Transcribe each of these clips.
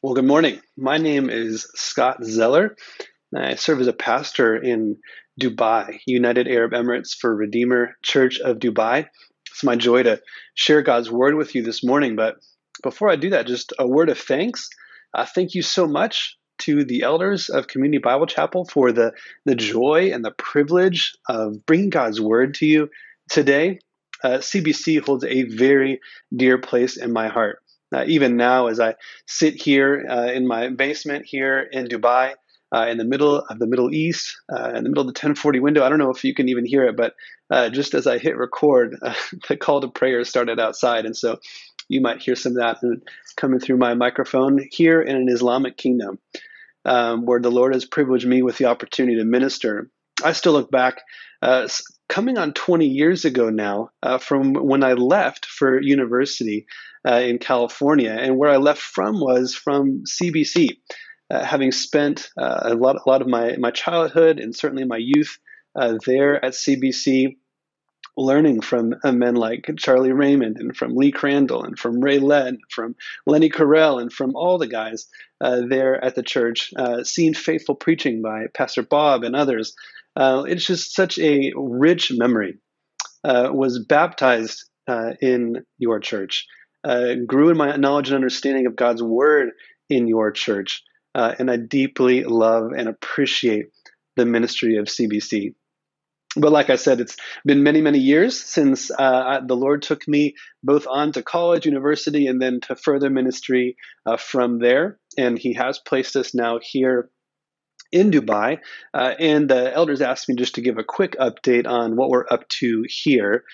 Well, good morning. My name is Scott Zeller. I serve as a pastor in Dubai, United Arab Emirates for Redeemer Church of Dubai. It's my joy to share God's word with you this morning. But before I do that, just a word of thanks. Uh, thank you so much to the elders of Community Bible Chapel for the, the joy and the privilege of bringing God's word to you today. Uh, CBC holds a very dear place in my heart. Uh, even now, as I sit here uh, in my basement here in Dubai, uh, in the middle of the Middle East, uh, in the middle of the 1040 window, I don't know if you can even hear it, but uh, just as I hit record, the call to prayer started outside. And so you might hear some of that coming through my microphone here in an Islamic kingdom um, where the Lord has privileged me with the opportunity to minister. I still look back uh, coming on 20 years ago now uh, from when I left for university uh, in California. And where I left from was from CBC, uh, having spent uh, a, lot, a lot of my, my childhood and certainly my youth uh, there at CBC. Learning from men like Charlie Raymond and from Lee Crandall and from Ray Led, from Lenny Carell and from all the guys there at the church, seeing faithful preaching by Pastor Bob and others, uh, it's just such a rich memory. Uh, was baptized uh, in your church, uh, grew in my knowledge and understanding of God's word in your church, uh, and I deeply love and appreciate the ministry of CBC. But like I said, it's been many, many years since uh, the Lord took me both on to college, university, and then to further ministry from there. And He has placed us now here in Dubai. Uh, and the elders asked me just to give a quick update on what we're up to here.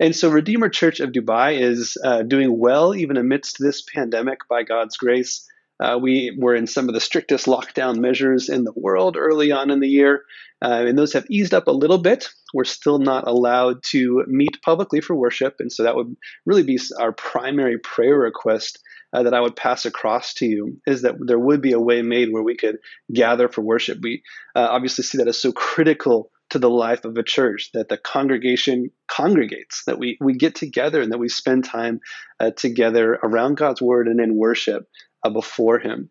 And so, Redeemer Church of Dubai is uh, doing well even amidst this pandemic by God's grace. Uh, we were in some of the strictest lockdown measures in the world early on in the year, uh, and those have eased up a little bit. We're still not allowed to meet publicly for worship, and so that would really be our primary prayer request uh, that I would pass across to you is that there would be a way made where we could gather for worship. We uh, obviously see that as so critical to the life of a church that the congregation congregates, that we, we get together and that we spend time uh, together around God's word and in worship uh, before Him.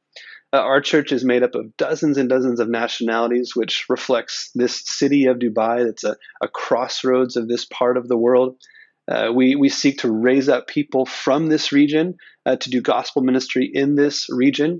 Uh, our church is made up of dozens and dozens of nationalities, which reflects this city of Dubai. That's a, a crossroads of this part of the world. Uh, we, we seek to raise up people from this region uh, to do gospel ministry in this region.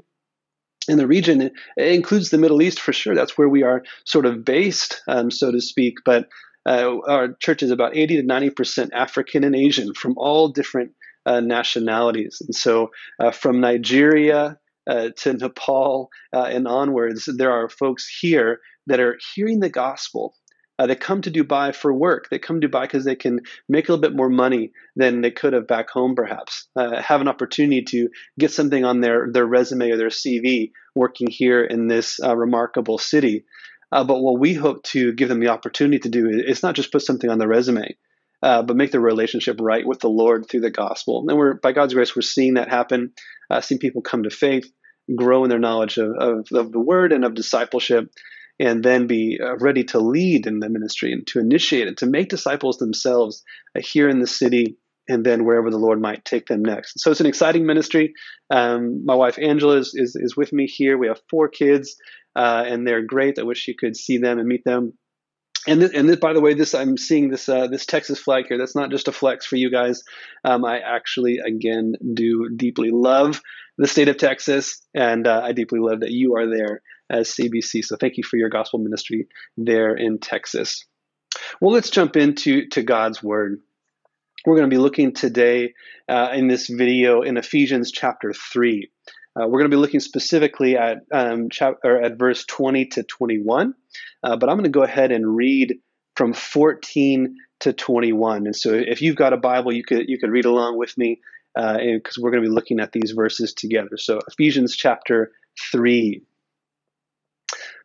And the region it includes the Middle East for sure. That's where we are sort of based, um, so to speak. But uh, our church is about 80 to 90% African and Asian from all different uh, nationalities. And so uh, from Nigeria uh, to Nepal and onwards, there are folks here that are hearing the gospel uh, they come to Dubai for work. They come to Dubai because they can make a little bit more money than they could have back home, perhaps. Uh, have an opportunity to get something on their, their resume or their CV working here in this uh, remarkable city. Uh, but what we hope to give them the opportunity to do is not just put something on the resume, uh, but make the relationship right with the Lord through the gospel. And we're, by God's grace, we're seeing that happen, uh, seeing people come to faith, grow in their knowledge of, of, of the word and of discipleship and then be uh, ready to lead in the ministry and to initiate it, to make disciples themselves uh, here in the city and then wherever the Lord might take them next. So it's an exciting ministry. Um, my wife Angela is, is, is, with me here. We have four kids, uh, and they're great. I wish you could see them and meet them. And this, and this, by the way, this I'm seeing this uh, this Texas flag here. That's not just a flex for you guys. Um, I actually, again, do deeply love the state of Texas, and uh, I deeply love that you are there as CBC. So thank you for your gospel ministry there in Texas. Well, let's jump into to God's word. We're going to be looking today uh, in this video in Ephesians chapter 3. Uh, we're going to be looking specifically at um, chapter, at verse 20 to 21, uh, but I'm going to go ahead and read from 14 to 21. And so, if you've got a Bible, you could you could read along with me because uh, we're going to be looking at these verses together. So, Ephesians chapter 3.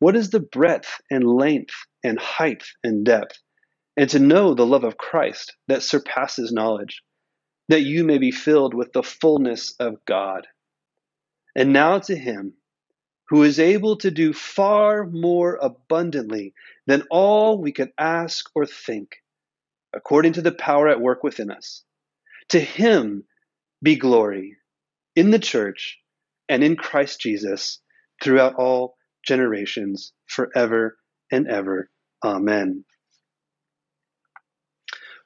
what is the breadth and length and height and depth, and to know the love of Christ that surpasses knowledge, that you may be filled with the fullness of God. And now to him who is able to do far more abundantly than all we could ask or think, according to the power at work within us. To him be glory in the church and in Christ Jesus throughout all generations, forever and ever. Amen.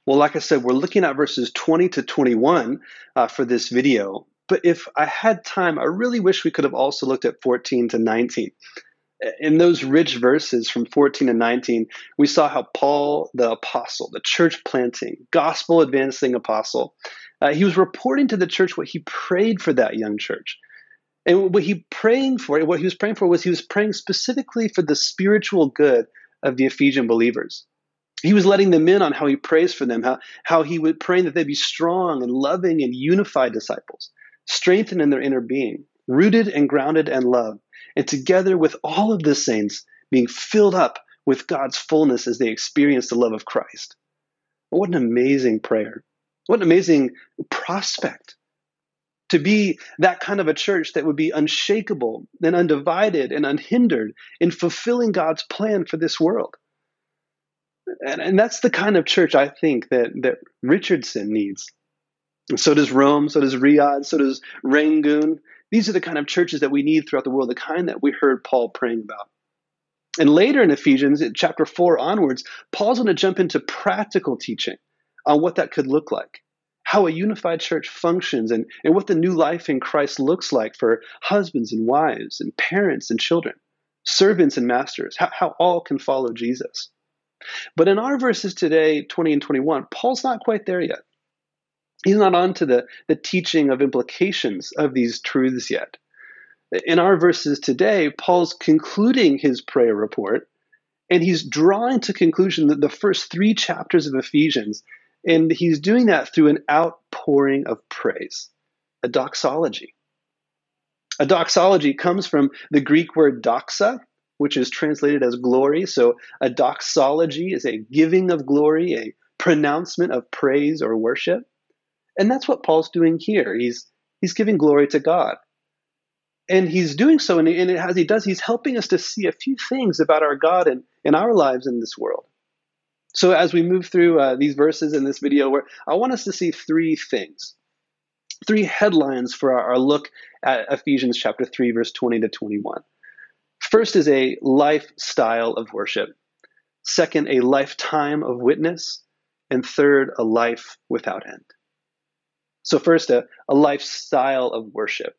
Well, like I said, we're looking at verses 20 to 21 uh, for this video. But if I had time, I really wish we could have also looked at 14 to 19. In those rich verses from 14 to 19, we saw how Paul, the apostle, the church planting, gospel advancing apostle, uh, he was reporting to the church what he prayed for that young church. And what he praying for, what he was praying for was he was praying specifically for the spiritual good of the Ephesian believers. He was letting them in on how he prays for them, how, how he would praying that they be strong and loving and unified disciples, strengthened in their inner being, rooted and grounded and love, and together with all of the saints being filled up with God's fullness as they experience the love of Christ. What an amazing prayer. What an amazing prospect to be that kind of a church that would be unshakable and undivided and unhindered in fulfilling God's plan for this world. And, and that's the kind of church I think that, that Richardson needs. So does Rome, so does Riyadh, so does Rangoon. These are the kind of churches that we need throughout the world, the kind that we heard Paul praying about. And later in Ephesians, in chapter 4 onwards, Paul's going to jump into practical teaching on what that could look like how a unified church functions and, and what the new life in Christ looks like for husbands and wives and parents and children, servants and masters, how, how all can follow Jesus. But in our verses today, 20 and 21, Paul's not quite there yet. He's not on to the, the teaching of implications of these truths yet. In our verses today, Paul's concluding his prayer report, and he's drawing to conclusion that the first three chapters of Ephesians and he's doing that through an outpouring of praise, a doxology. A doxology comes from the Greek word doxa, which is translated as glory. So a doxology is a giving of glory, a pronouncement of praise or worship. And that's what Paul's doing here. He's, he's giving glory to God. And he's doing so, and, as he does, he's helping us to see a few things about our God and in our lives in this world. So as we move through uh, these verses in this video, where I want us to see three things, three headlines for our, our look at Ephesians chapter 3, verse 20 to 21. First is a lifestyle of worship. Second, a lifetime of witness. And third, a life without end. So, first, a, a lifestyle of worship.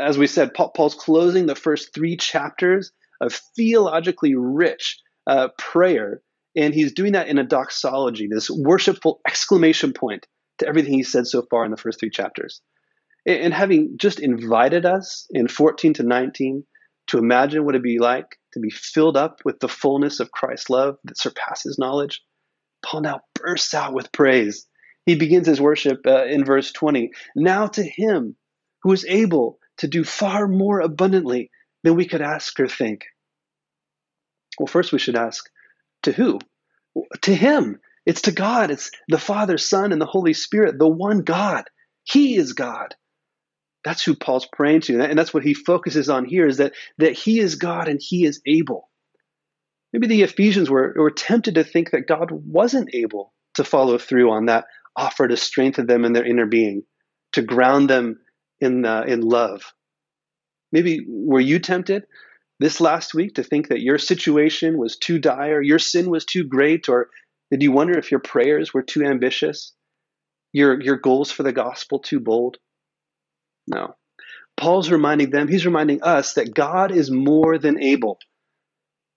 As we said, Paul, Paul's closing the first three chapters of theologically rich uh, prayer and he's doing that in a doxology, this worshipful exclamation point to everything he said so far in the first three chapters. And having just invited us in 14 to 19 to imagine what it'd be like to be filled up with the fullness of Christ's love that surpasses knowledge, Paul now bursts out with praise. He begins his worship uh, in verse 20. Now to him who is able to do far more abundantly than we could ask or think. Well, first we should ask, to who? To Him. It's to God. It's the Father, Son, and the Holy Spirit, the one God. He is God. That's who Paul's praying to. And that's what he focuses on here is that, that he is God and he is able. Maybe the Ephesians were, were tempted to think that God wasn't able to follow through on that offer to strengthen them in their inner being, to ground them in, uh, in love. Maybe were you tempted this last week to think that your situation was too dire, your sin was too great, or did you wonder if your prayers were too ambitious, your, your goals for the gospel too bold? No. Paul's reminding them, he's reminding us that God is more than able.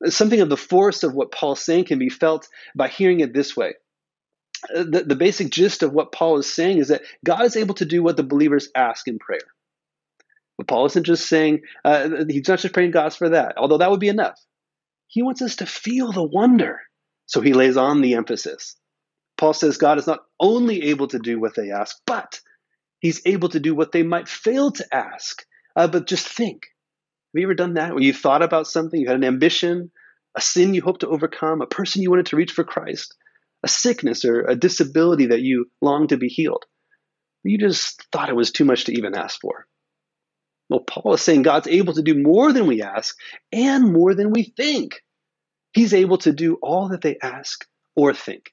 Something of the force of what Paul's saying can be felt by hearing it this way. Uh, the, the basic gist of what Paul is saying is that God is able to do what the believers ask in prayer. But Paul isn't just saying, uh, he's not just praying God's for that, although that would be enough. He wants us to feel the wonder. So he lays on the emphasis. Paul says God is not only able to do what they ask, but he's able to do what they might fail to ask Uh, but just think. Have you ever done that? Where you thought about something, you had an ambition, a sin you hoped to overcome, a person you wanted to reach for Christ, a sickness or a disability that you longed to be healed. You just thought it was too much to even ask for. Well, Paul is saying God's able to do more than we ask and more than we think. He's able to do all that they ask or think.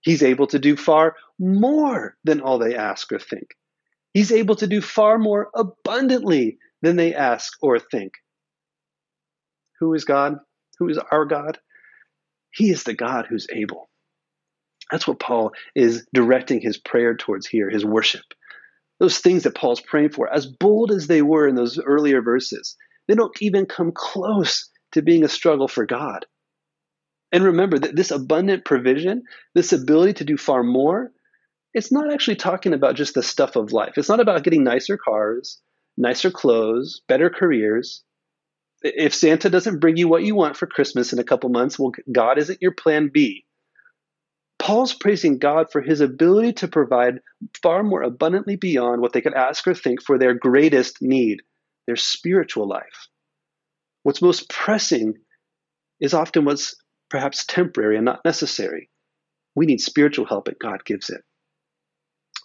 He's able to do far more than all they ask or think. He's able to do far more abundantly than they ask or think. Who is God? Who is our God? He is the God who's able. That's what Paul is directing his prayer towards here, his worship. Those things that Paul's praying for, as bold as they were in those earlier verses, they don't even come close to being a struggle for God. And remember that this abundant provision, this ability to do far more, it's not actually talking about just the stuff of life. It's not about getting nicer cars, nicer clothes, better careers. If Santa doesn't bring you what you want for Christmas in a couple months, well, God isn't your plan B. Paul's praising God for his ability to provide far more abundantly beyond what they could ask or think for their greatest need, their spiritual life. What's most pressing is often what's perhaps temporary and not necessary. We need spiritual help, and God gives it.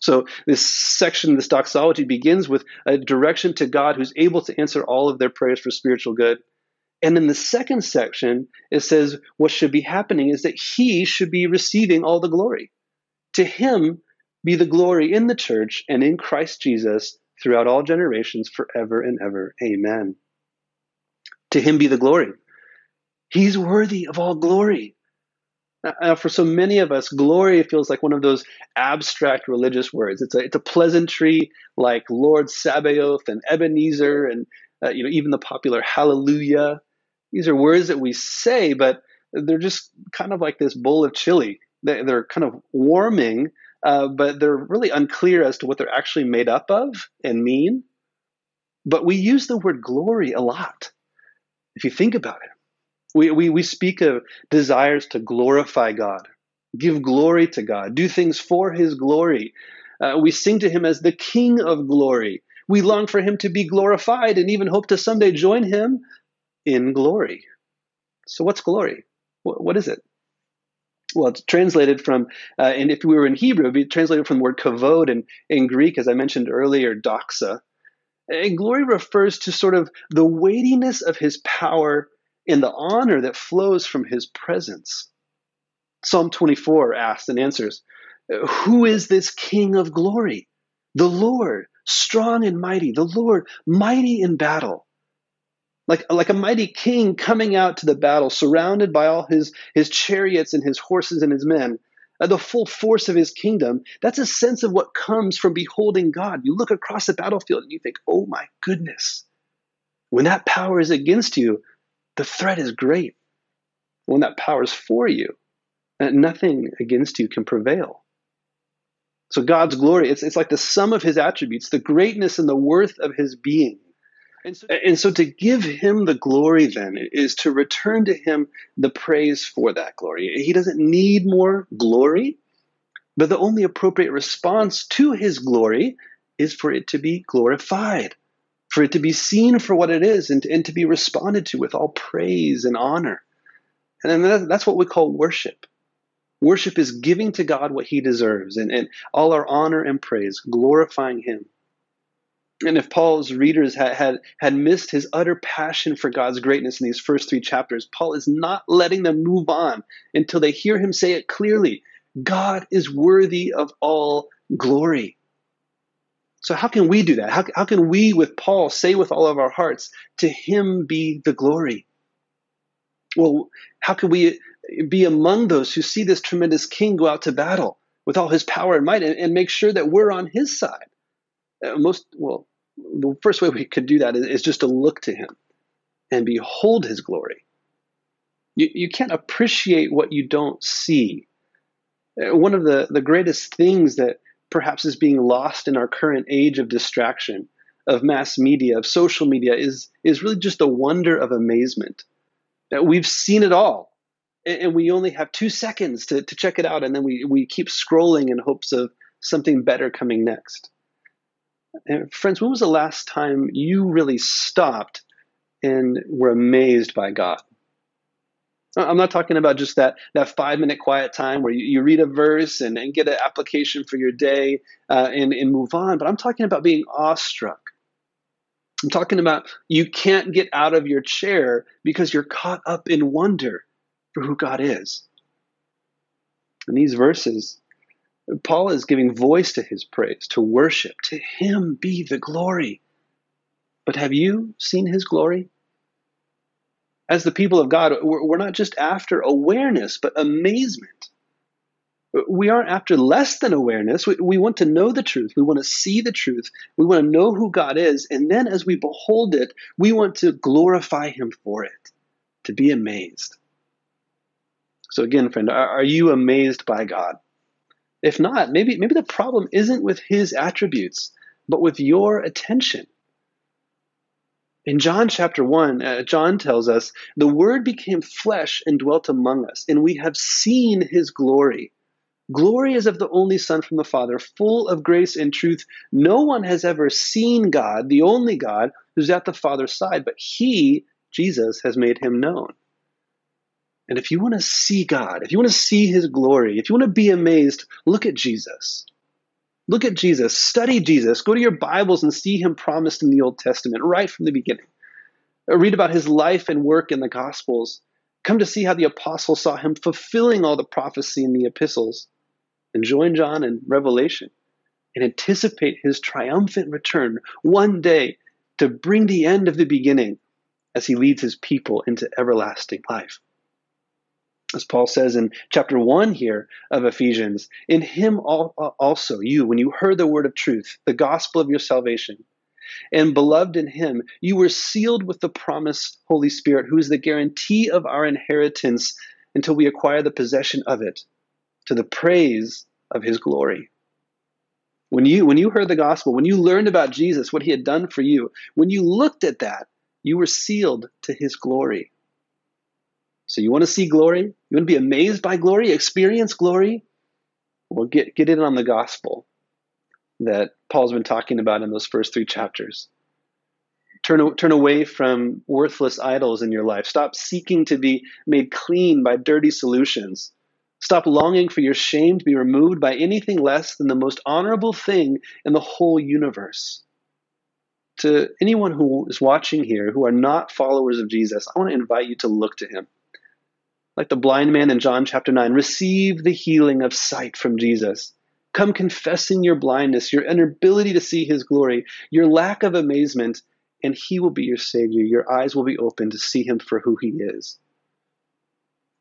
So, this section, this doxology, begins with a direction to God who's able to answer all of their prayers for spiritual good. And in the second section, it says what should be happening is that He should be receiving all the glory. To Him be the glory in the church and in Christ Jesus throughout all generations, forever and ever. Amen. To Him be the glory. He's worthy of all glory. Now, for so many of us, glory feels like one of those abstract religious words. It's a, it's a pleasantry like Lord Sabaoth and Ebenezer and uh, you know even the popular Hallelujah. These are words that we say, but they're just kind of like this bowl of chili. They, they're kind of warming, uh, but they're really unclear as to what they're actually made up of and mean. But we use the word glory a lot, if you think about it. We, we, we speak of desires to glorify God, give glory to God, do things for His glory. Uh, we sing to Him as the King of glory. We long for Him to be glorified and even hope to someday join Him in glory. So, what's glory? what, is it? Well, it's translated from, uh, and if we were in Hebrew, it'd be translated from the word kavod, and in Greek, as I mentioned earlier, doxa. And glory refers to sort of the weightiness of his power and the honor that flows from his presence. Psalm 24 asks and answers Who is this King of glory? The Lord, strong and mighty, the Lord, mighty in battle. Like, like a mighty king coming out to the battle, surrounded by all his, his chariots and his horses and his men, uh, the full force of his kingdom. That's a sense of what comes from beholding God. You look across the battlefield and you think, oh my goodness. When that power is against you, the threat is great. When that power is for you, nothing against you can prevail. So God's glory, it's, it's like the sum of his attributes, the greatness and the worth of his being. And so, and so to give him the glory then is to return to him the praise for that glory. He doesn't need more glory, but the only appropriate response to his glory is for it to be glorified for it to be seen for what it is and, and to be responded to with all praise and honor. And then that's what we call worship. Worship is giving to God what he deserves and, and all our honor and praise, glorifying him. And if Paul's readers had, had, had missed his utter passion for God's greatness in these first three chapters, Paul is not letting them move on until they hear him say it clearly God is worthy of all glory. So, how can we do that? How, how can we, with Paul, say with all of our hearts, to him be the glory? Well, how can we be among those who see this tremendous king go out to battle with all his power and might and, and make sure that we're on his side? Uh, most, well, the first way we could do that is, is just to look to him and behold his glory. You, you can't appreciate what you don't see. Uh, one of the, the greatest things that perhaps is being lost in our current age of distraction, of mass media, of social media, is, is really just a wonder of amazement. That we've seen it all, and we only have two seconds to, to check it out, and then we, we keep scrolling in hopes of something better coming next. Friends, when was the last time you really stopped and were amazed by God? I'm not talking about just that, that five minute quiet time where you, you read a verse and, and get an application for your day uh, and, and move on, but I'm talking about being awestruck. I'm talking about you can't get out of your chair because you're caught up in wonder for who God is. And these verses, Paul is giving voice to his praise, to worship. To him be the glory. But have you seen his glory? As the people of God, we're not just after awareness, but amazement. We aren't after less than awareness. We, we want to know the truth. We want to see the truth. We want to know who God is. And then as we behold it, we want to glorify him for it, to be amazed. So, again, friend, are, are you amazed by God? If not, maybe, maybe the problem isn't with his attributes, but with your attention. In John chapter 1, uh, John tells us, The Word became flesh and dwelt among us, and we have seen his glory. Glory is of the only Son from the Father, full of grace and truth. No one has ever seen God, the only God, who's at the Father's side, but he, Jesus, has made him known. And if you want to see God, if you want to see his glory, if you want to be amazed, look at Jesus. Look at Jesus. Study Jesus. Go to your Bibles and see him promised in the Old Testament right from the beginning. Read about his life and work in the Gospels. Come to see how the apostles saw him fulfilling all the prophecy in the epistles. And join John in Revelation and anticipate his triumphant return one day to bring the end of the beginning as he leads his people into everlasting life as Paul says in chapter 1 here of Ephesians, in him uh, also, you, when you heard the word of truth, the gospel of your salvation, and beloved in him, you were sealed with the promised Holy Spirit, who is the guarantee of our inheritance until we acquire the possession of it, to the praise of his glory. When you, when you heard the gospel, when you learned about Jesus, what he had done for you, when you looked at that, you were sealed to his glory. So you want to see glory? You want to be amazed by glory, experience glory? Well, get, get in on the gospel that Paul's been talking about in those first three chapters. Turn, turn away from worthless idols in your life. Stop seeking to be made clean by dirty solutions. Stop longing for your shame to be removed by anything less than the most honorable thing in the whole universe. To anyone who is watching here who are not followers of Jesus, I want to invite you to look to him like the blind man in John chapter 9, receive the healing of sight from Jesus. Come confessing your blindness, your inability to see his glory, your lack of amazement, and he will be your Savior. Your eyes will be open to see him for who he is.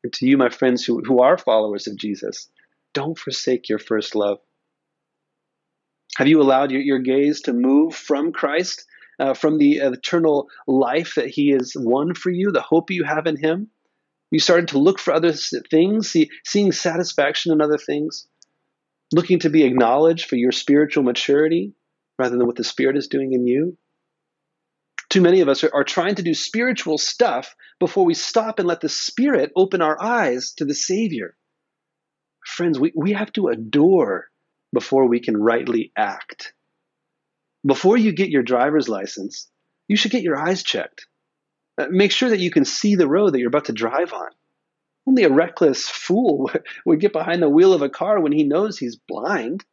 And to you, my friends who, who are followers of Jesus, don't forsake your first love. Have you allowed your, your gaze to move from Christ, uh, from the eternal life that he has won for you, the hope you have in him? You started to look for other things, see, seeing satisfaction in other things, looking to be acknowledged for your spiritual maturity rather than what the Spirit is doing in you. Too many of us are, are trying to do spiritual stuff before we stop and let the Spirit open our eyes to the Savior. Friends, we, we have to adore before we can rightly act. Before you get your driver's license, you should get your eyes checked. Uh, make sure that you can see the road that you're about to drive on. Only a reckless fool would get behind the wheel of a car when he knows he's blind.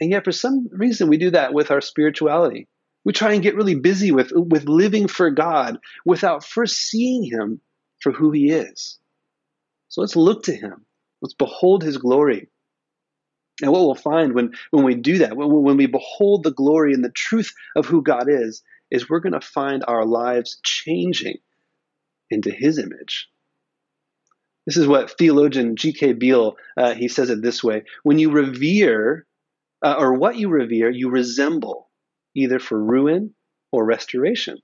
And yet, for some reason, we do that with our spirituality. We try and get really busy with, with living for God without first seeing Him for who He is. So let's look to Him. Let's behold His glory. And what we'll find when, when we do that, when, when we behold the glory and the truth of who God is, is we're going to find our lives changing into his image. This is what theologian G.K. Beale, uh, he says it this way. When you revere, uh, or what you revere, you resemble, either for ruin or restoration.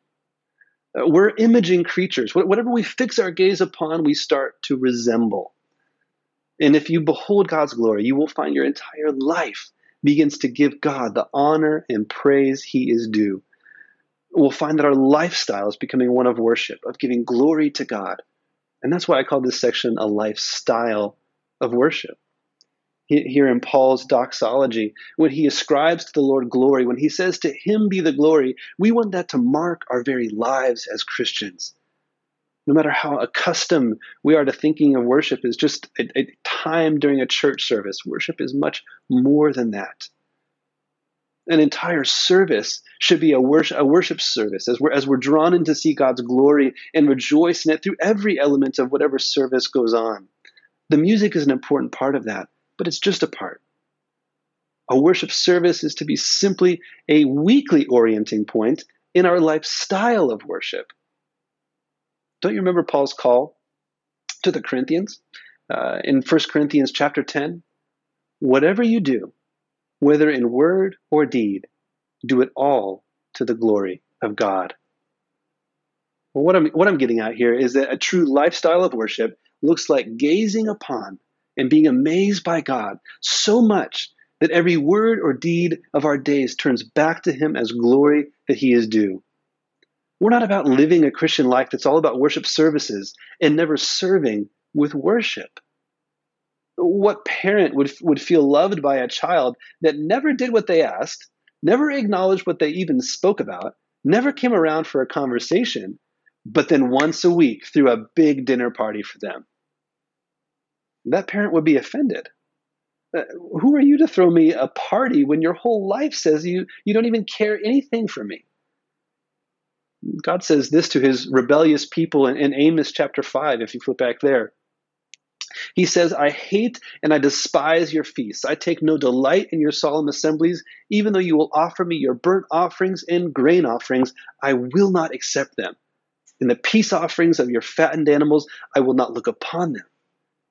Uh, we're imaging creatures. Whatever we fix our gaze upon, we start to resemble. And if you behold God's glory, you will find your entire life begins to give God the honor and praise he is due we'll find that our lifestyle is becoming one of worship, of giving glory to God. And that's why I call this section a lifestyle of worship. here in Paul's doxology, when he ascribes to the Lord glory, when he says to him be the glory, we want that to mark our very lives as Christians. No matter how accustomed we are to thinking of worship as just a, a time during a church service, worship is much more than that. An entire service should be a worship, a worship service as we're, as we're drawn in to see God's glory and rejoice in it through every element of whatever service goes on. The music is an important part of that but it's just a part. A worship service is to be simply a weekly orienting point in our lifestyle of worship. Don't you remember Paul's call to the Corinthians uh, in 1 Corinthians chapter 10? Whatever you do, whether in word or deed, do it all to the glory of God. Well, what I'm, what I'm getting at here is that a true lifestyle of worship looks like gazing upon and being amazed by God so much that every word or deed of our days turns back to Him as glory that He is due. We're not about living a Christian life that's all about worship services and never serving with worship. What parent would, would feel loved by a child that never did what they asked, never acknowledged what they even spoke about, never came around for a conversation, but then once a week threw a big dinner party for them? that parent would be offended. Uh, who are you to throw me a party when your whole life says you, you don't even care anything for me? God says this to his rebellious people in, in Amos chapter 5, if you flip back there. He says, I hate and I despise your feasts. I take no delight in your solemn assemblies. Even though you will offer me your burnt offerings and grain offerings, I will not accept them. In the peace offerings of your fattened animals, I will not look upon them.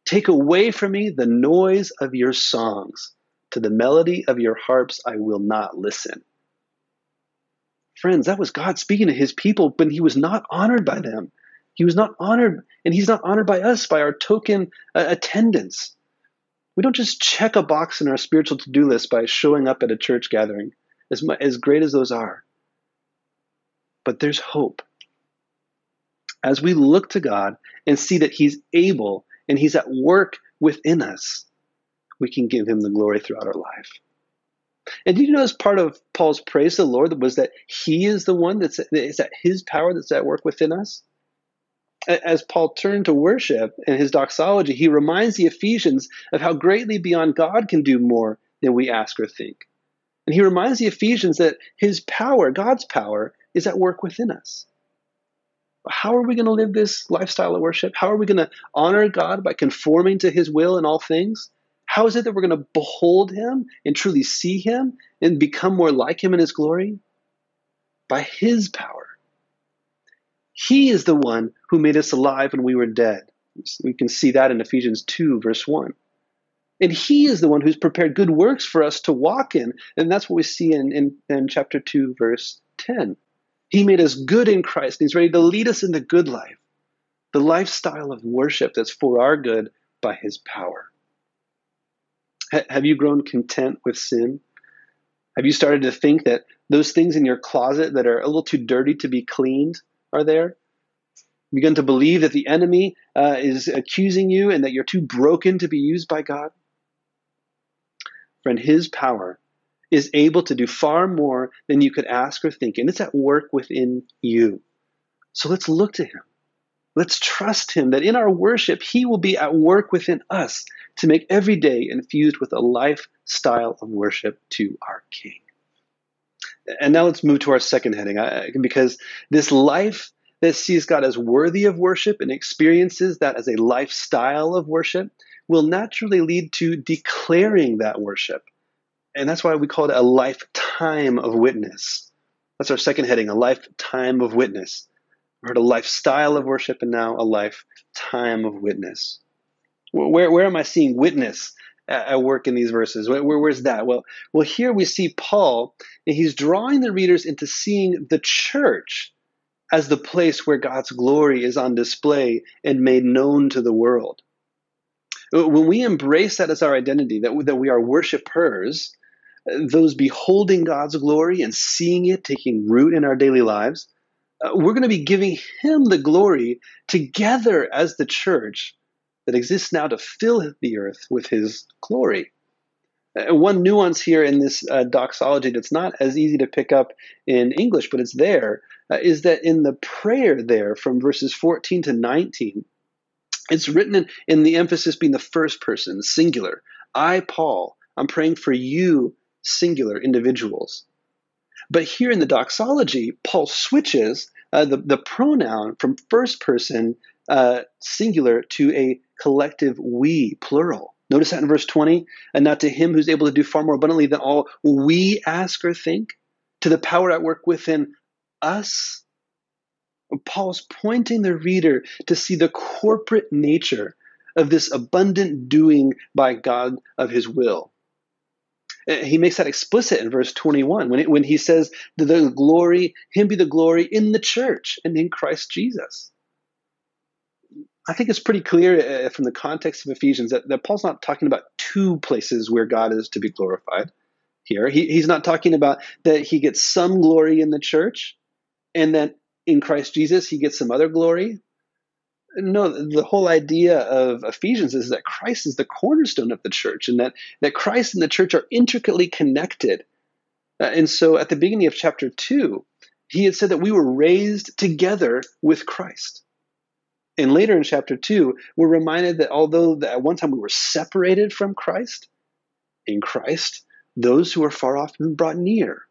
Take away from me the noise of your songs. To the melody of your harps I will not listen. Friends, that was God speaking to his people, but he was not honored by them. He was not honored, and he's not honored by us by our token uh, attendance. We don't just check a box in our spiritual to do list by showing up at a church gathering, as, as great as those are. But there's hope. As we look to God and see that He's able and He's at work within us, we can give Him the glory throughout our life. And did you notice part of Paul's praise to the Lord was that He is the one that's is that His power that's at work within us? As Paul turned to worship in his doxology, he reminds the Ephesians of how greatly beyond God can do more than we ask or think. And he reminds the Ephesians that his power, God's power, is at work within us. How are we going to live this lifestyle of worship? How are we going to honor God by conforming to his will in all things? How is it that we're going to behold him and truly see him and become more like him in his glory? By his power. He is the one who made us alive when we were dead. We can see that in Ephesians 2, verse 1. And he is the one who's prepared good works for us to walk in. And that's what we see in, in, in chapter 2, verse 10. He made us good in Christ. And he's ready to lead us in the good life, the lifestyle of worship that's for our good by his power. Have you grown content with sin? Have you started to think that those things in your closet that are a little too dirty to be cleaned are there? Begin to believe that the enemy uh, is accusing you and that you're too broken to be used by God? Friend, his power is able to do far more than you could ask or think, and it's at work within you. So let's look to Him. Let's trust Him that in our worship, He will be at work within us to make every day infused with a lifestyle of worship to our King. And now let's move to our second heading, uh, because this life that sees God as worthy of worship and experiences that as a lifestyle of worship will naturally lead to declaring that worship and that's why we call it a lifetime of witness. That's our second heading, a lifetime of witness. We heard a lifestyle of worship and now a lifetime of witness. Where, where am I seeing witness at, work in these verses? Where, where, where's that? Well, well, here we see Paul, and he's drawing the readers into seeing the church as the place where God's glory is on display and made known to the world. When we embrace that as our identity, that, that we are worshipers, those beholding God's glory and seeing it taking root in our daily lives, uh, we're going to be giving Him the glory together as the church that exists now to fill the earth with His glory. Uh, one nuance here in this uh, doxology that's not as easy to pick up in English, but it's there, uh, is that in the prayer there from verses 14 to 19, it's written in, in the emphasis being the first person, singular. I, Paul, I'm praying for you, singular individuals. But here in the doxology, Paul switches uh, the, the pronoun from first person uh, singular to a collective we, plural. Notice that in verse 20, and not to him who's able to do far more abundantly than all we ask or think, to the power at work within us. Paul's pointing the reader to see the corporate nature of this abundant doing by God of his will. Uh, he makes that explicit in verse 21 when, it, when he says, the glory, him be the glory in the church and in Christ Jesus. I think it's pretty clear uh, from the context of Ephesians that, that Paul's not talking about two places where God is to be glorified here. He, he's not talking about that he gets some glory in the church and that in Christ Jesus he gets some other glory. No, the whole idea of Ephesians is that Christ is the cornerstone of the church and that, that Christ and the church are intricately connected. Uh, and so at the beginning of chapter 2, he had said that we were raised together with Christ. And later in chapter 2, we're reminded that although at one time we were separated from Christ, in Christ, those who are far off have been brought near.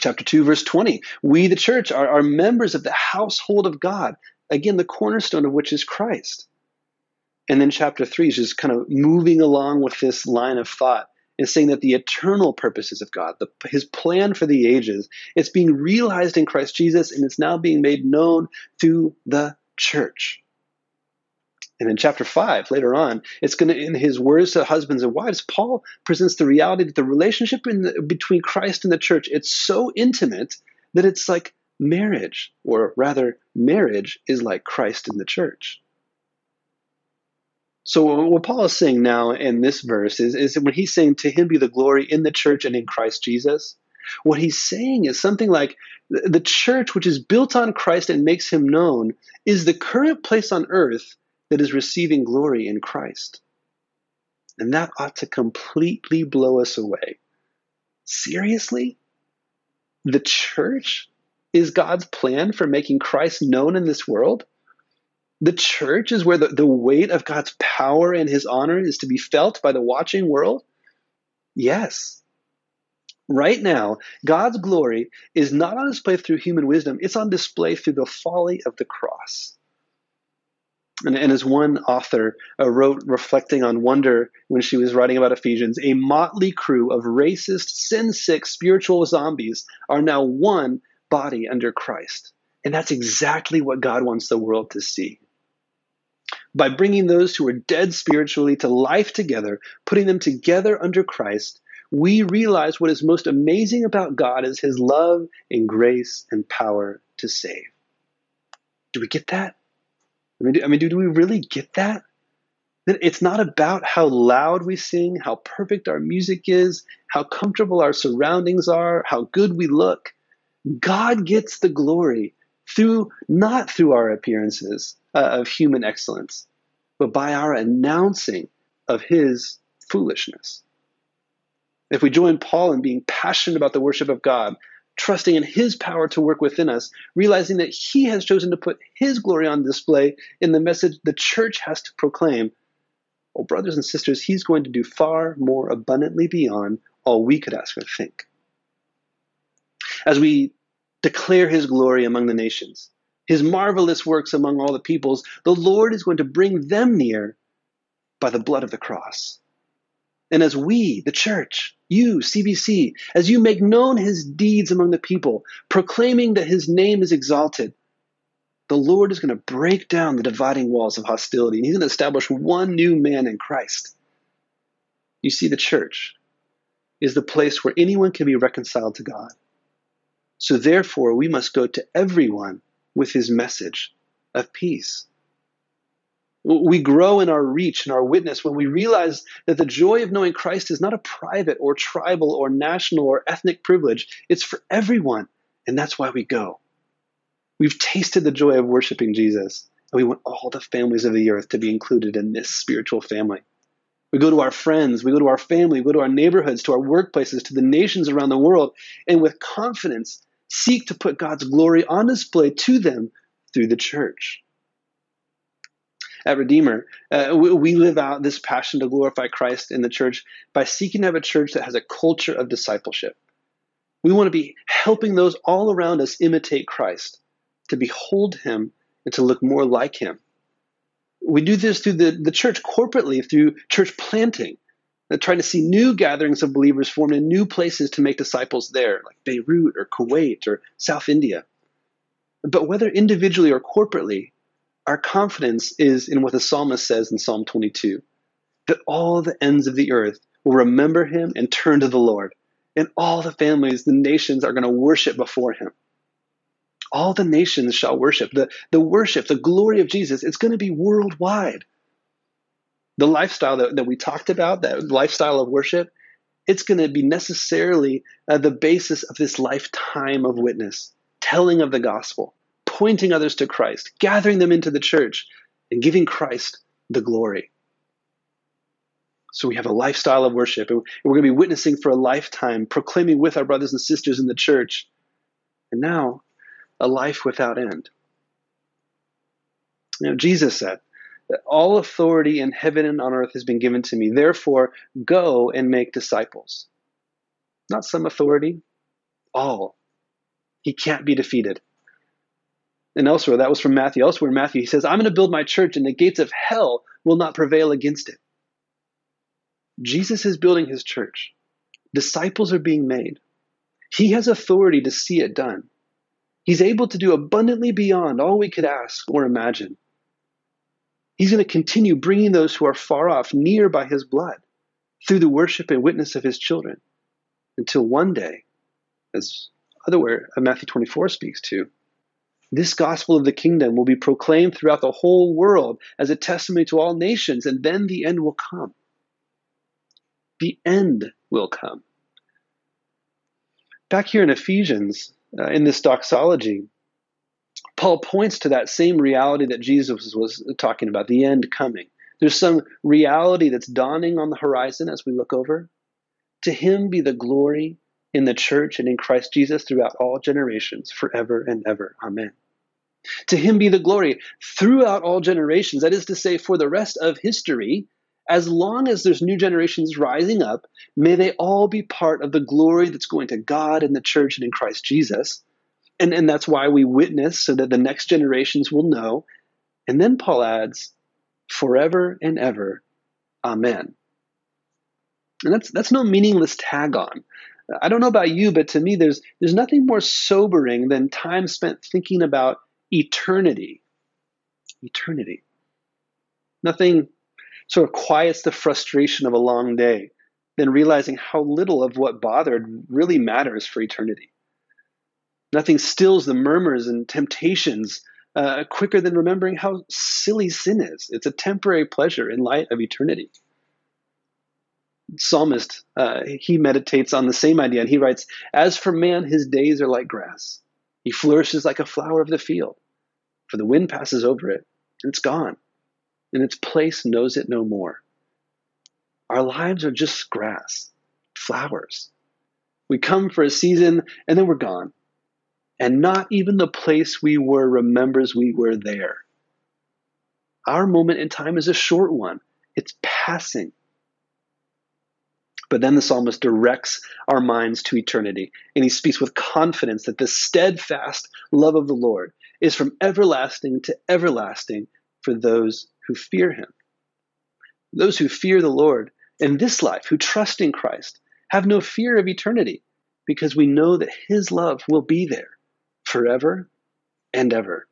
Chapter 2, verse 20, we, the church, are, are members of the household of God, again, the cornerstone of which is Christ. And then chapter 3 is just kind of moving along with this line of thought and saying that the eternal purposes of God, the, his plan for the ages, it's being realized in Christ Jesus and it's now being made known through the church. And in chapter 5, later on, it's going to, in his words to husbands and wives, Paul presents the reality that the relationship the, between Christ and the church, it's so intimate that it's like marriage, or rather, marriage is like Christ and the church. So what Paul is saying now in this verse is, is when he's saying to him be the glory in the church and in Christ Jesus, what he's saying is something like the church, which is built on Christ and makes him known, is the current place on earth that is receiving glory in Christ. And that ought to completely blow us away. Seriously? The church is God's plan for making Christ known in this world? The church is where the, the weight of God's power and his honor is to be felt by the watching world? Yes. Right now, God's glory is not on display through human wisdom, it's on display through the folly of the cross. And, and as one author uh, wrote, reflecting on wonder when she was writing about Ephesians, a motley crew of racist, sin sick spiritual zombies are now one body under Christ. And that's exactly what God wants the world to see. By bringing those who are dead spiritually to life together, putting them together under Christ, we realize what is most amazing about God is his love and grace and power to save. Do we get that? I mean, do, I mean, do, do we really get that? That it's not about how loud we sing, how perfect our music is, how comfortable our surroundings are, how good we look. God gets the glory through not through our appearances uh, of human excellence, but by our announcing of His foolishness. If we join Paul in being passionate about the worship of God, trusting in His power to work within us, realizing that He has chosen to put His glory on display in the message the church has to proclaim, well, brothers and sisters, He's going to do far more abundantly beyond all we could ask or think. As we declare His glory among the nations, His marvelous works among all the peoples, the Lord is going to bring them near by the blood of the cross. And as we, the church, you, CBC, as you make known his deeds among the people, proclaiming that his name is exalted, the Lord is going to break down the dividing walls of hostility and he's going to establish one new man in Christ. You see, the church is the place where anyone can be reconciled to God. So therefore, we must go to everyone with his message of peace. We grow in our reach and our witness when we realize that the joy of knowing Christ is not a private or tribal or national or ethnic privilege. It's for everyone. And that's why we go. We've tasted the joy of worshiping Jesus, and we want all the families of the earth to be included in this spiritual family. We go to our friends, we go to our family, we go to our neighborhoods, to our workplaces, to the nations around the world, and with confidence seek to put God's glory on display to them through the church. At Redeemer, uh, we, we live out this passion to glorify Christ in the church by seeking to have a church that has a culture of discipleship. We want to be helping those all around us imitate Christ, to behold him, and to look more like him. We do this through the, the church corporately, through church planting, and trying to see new gatherings of believers formed in new places to make disciples there, like Beirut or Kuwait or South India. But whether individually or corporately, our confidence is in what the psalmist says in Psalm 22 that all the ends of the earth will remember him and turn to the Lord, and all the families, the nations are going to worship before him. All the nations shall worship. The, the worship, the glory of Jesus, it's going to be worldwide. The lifestyle that, that we talked about, that lifestyle of worship, it's going to be necessarily uh, the basis of this lifetime of witness, telling of the gospel, pointing others to Christ, gathering them into the church, and giving Christ the glory. So we have a lifestyle of worship, and we're going to be witnessing for a lifetime, proclaiming with our brothers and sisters in the church. And now, a life without end. Know, Jesus said all authority in heaven and on earth has been given to me. Therefore, go and make disciples. Not some authority, all. He can't be defeated and elsewhere. That was from Matthew. Elsewhere in Matthew, he says, I'm going to build my church, and the gates of hell will not prevail against it. Jesus is building his church. Disciples are being made. He has authority to see it done. He's able to do abundantly beyond all we could ask or imagine. He's going to continue bringing those who are far off near by his blood through the worship and witness of his children until one day, as otherwhere uh, Matthew 24 speaks to, this gospel of the kingdom will be proclaimed throughout the whole world as a testimony to all nations, and then the end will come. The end will come. Back here in Ephesians, uh, in this doxology, Paul points to that same reality that Jesus was talking about, the end coming. There's some reality that's dawning on the horizon as we look over. To him be the glory in the church and in Christ Jesus throughout all generations, forever and ever. Amen. To him be the glory throughout all generations, that is to say, for the rest of history, as long as there's new generations rising up, may they all be part of the glory that's going to God and the church and in Christ Jesus. And, and that's why we witness so that the next generations will know. And then Paul adds, forever and ever. Amen. And that's that's no meaningless tag on. I don't know about you, but to me there's there's nothing more sobering than time spent thinking about eternity. Eternity. Nothing sort of quiets the frustration of a long day than realizing how little of what bothered really matters for eternity. Nothing stills the murmurs and temptations uh, quicker than remembering how silly sin is. It's a temporary pleasure in light of eternity. Psalmist, uh, he meditates on the same idea and he writes, As for man, his days are like grass. He flourishes like a flower of the field, for the wind passes over it, and it's gone, and its place knows it no more. Our lives are just grass, flowers. We come for a season, and then we're gone. And not even the place we were remembers we were there. Our moment in time is a short one, it's passing. But then the psalmist directs our minds to eternity, and he speaks with confidence that the steadfast love of the Lord is from everlasting to everlasting for those who fear him. Those who fear the Lord in this life, who trust in Christ, have no fear of eternity because we know that his love will be there forever and ever.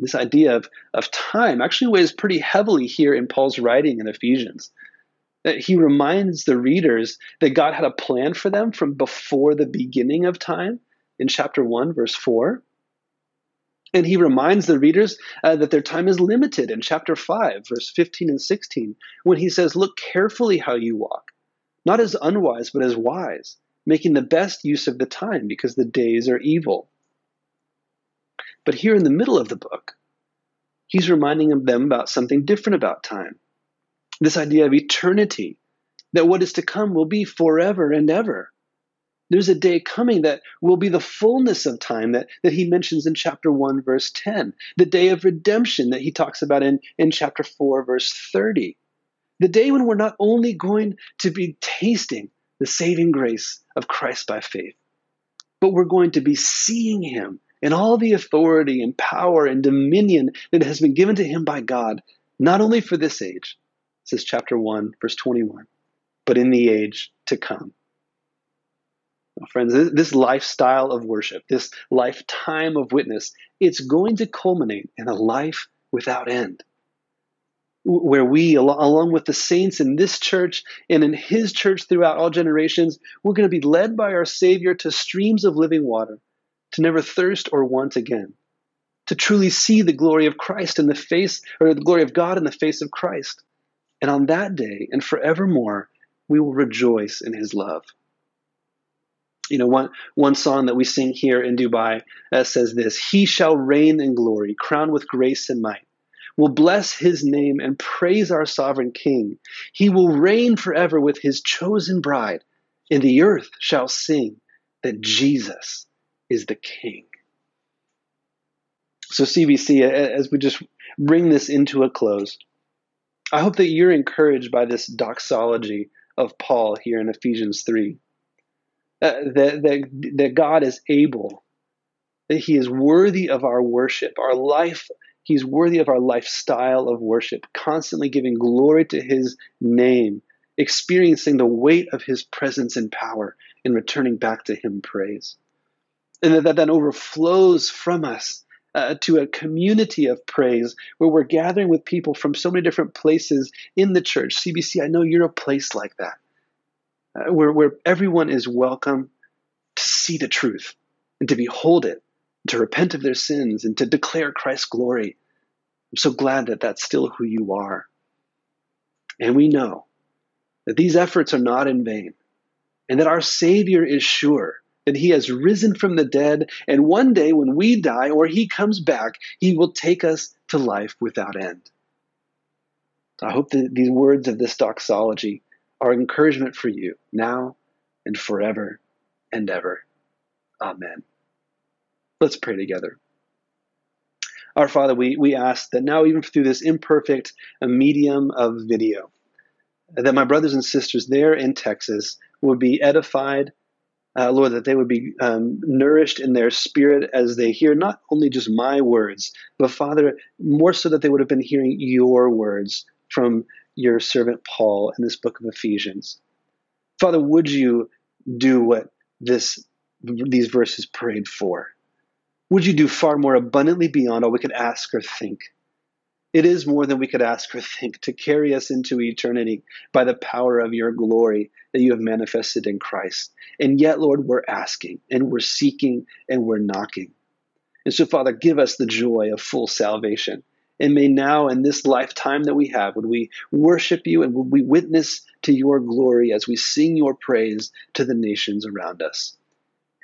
This idea of, of time actually weighs pretty heavily here in Paul's writing in Ephesians he reminds the readers that God had a plan for them from before the beginning of time in chapter 1, verse 4. And he reminds the readers uh, that their time is limited in chapter 5, verse 15 and 16, when he says, Look carefully how you walk, not as unwise, but as wise, making the best use of the time because the days are evil. But here in the middle of the book, he's reminding them about something different about time This idea of eternity, that what is to come will be forever and ever. There's a day coming that will be the fullness of time that, that he mentions in chapter 1, verse 10, the day of redemption that he talks about in, in chapter 4, verse 30. The day when we're not only going to be tasting the saving grace of Christ by faith, but we're going to be seeing him in all the authority and power and dominion that has been given to him by God, not only for this age, says chapter 1, verse 21, but in the age to come. Friends, this lifestyle of worship, this lifetime of witness, it's going to culminate in a life without end. Where we, along with the saints in this church and in his church throughout all generations, we're going to be led by our Savior to streams of living water, to never thirst or want again, to truly see the glory of Christ in the face, or the glory of God in the face of Christ. And on that day and forevermore, we will rejoice in his love. You know, one, one song that we sing here in Dubai uh, says this He shall reign in glory, crowned with grace and might. We'll bless his name and praise our sovereign king. He will reign forever with his chosen bride, and the earth shall sing that Jesus is the king. So, CBC, as we just bring this into a close, I hope that you're encouraged by this doxology of Paul here in Ephesians 3 uh, that, that, that God is able, that He is worthy of our worship, our life. He's worthy of our lifestyle of worship, constantly giving glory to His name, experiencing the weight of His presence and power, and returning back to Him praise. And that, that then overflows from us uh, to a community of praise where we're gathering with people from so many different places in the church. CBC, I know you're a place like that uh, where, where everyone is welcome to see the truth and to behold it, to repent of their sins and to declare Christ's glory. I'm so glad that that's still who you are. And we know that these efforts are not in vain and that our Savior is sure that he has risen from the dead, and one day when we die or he comes back, he will take us to life without end. So I hope that these words of this doxology are encouragement for you now and forever and ever. Amen. Let's pray together. Our Father, we, we ask that now, even through this imperfect medium of video, that my brothers and sisters there in Texas would be edified, uh, Lord, that they would be um, nourished in their spirit as they hear not only just my words, but Father, more so that they would have been hearing your words from your servant Paul in this book of Ephesians. Father, would you do what this these verses prayed for? Would you do far more abundantly beyond all we could ask or think? It is more than we could ask or think to carry us into eternity by the power of your glory that you have manifested in Christ. And yet, Lord, we're asking and we're seeking and we're knocking. And so, Father, give us the joy of full salvation and may now, in this lifetime that we have, would we worship you and would we witness to your glory as we sing your praise to the nations around us.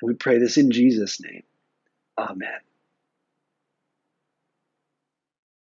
And we pray this in Jesus' name. Amen.